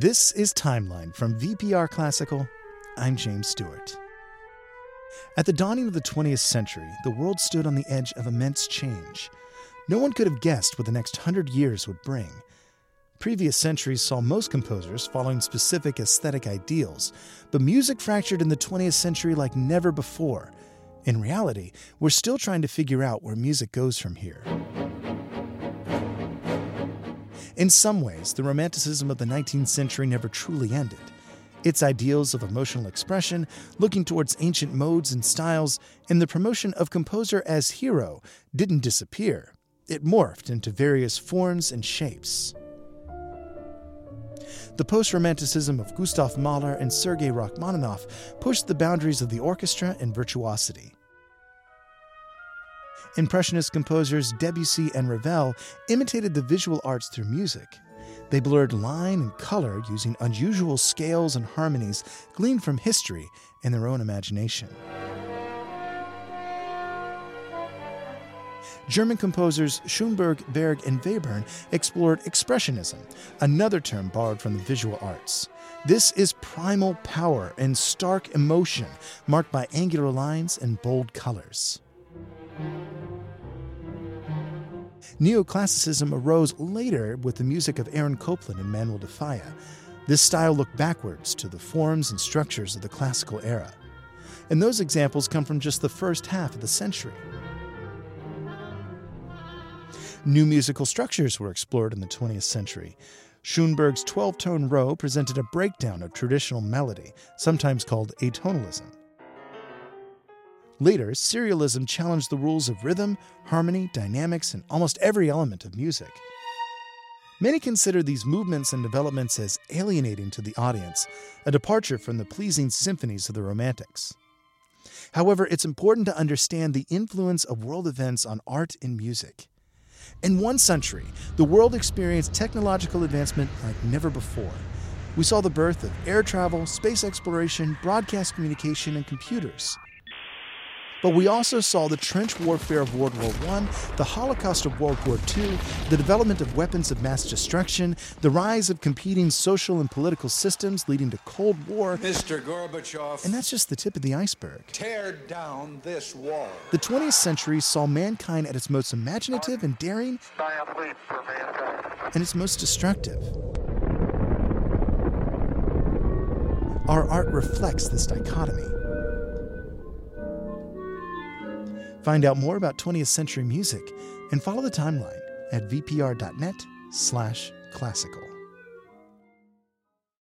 This is Timeline from VPR Classical. I'm James Stewart. At the dawning of the 20th century, the world stood on the edge of immense change. No one could have guessed what the next hundred years would bring. Previous centuries saw most composers following specific aesthetic ideals, but music fractured in the 20th century like never before. In reality, we're still trying to figure out where music goes from here. In some ways, the Romanticism of the 19th century never truly ended. Its ideals of emotional expression, looking towards ancient modes and styles, and the promotion of composer as hero didn't disappear. It morphed into various forms and shapes. The post Romanticism of Gustav Mahler and Sergei Rachmaninoff pushed the boundaries of the orchestra and virtuosity. Impressionist composers Debussy and Ravel imitated the visual arts through music. They blurred line and color using unusual scales and harmonies gleaned from history and their own imagination. German composers Schoenberg, Berg, and Webern explored Expressionism, another term borrowed from the visual arts. This is primal power and stark emotion, marked by angular lines and bold colors. Neoclassicism arose later with the music of Aaron Copland and Manuel de Falla. This style looked backwards to the forms and structures of the classical era. And those examples come from just the first half of the century. New musical structures were explored in the 20th century. Schoenberg's 12 tone row presented a breakdown of traditional melody, sometimes called atonalism. Later, serialism challenged the rules of rhythm, harmony, dynamics, and almost every element of music. Many consider these movements and developments as alienating to the audience, a departure from the pleasing symphonies of the Romantics. However, it's important to understand the influence of world events on art and music. In one century, the world experienced technological advancement like never before. We saw the birth of air travel, space exploration, broadcast communication, and computers. But we also saw the trench warfare of World War I, the Holocaust of World War II, the development of weapons of mass destruction, the rise of competing social and political systems leading to Cold War. Mr. Gorbachev, And that's just the tip of the iceberg. tear down this wall. The 20th century saw mankind at its most imaginative and daring, and its most destructive. Our art reflects this dichotomy. Find out more about 20th century music and follow the timeline at vpr.net slash classical.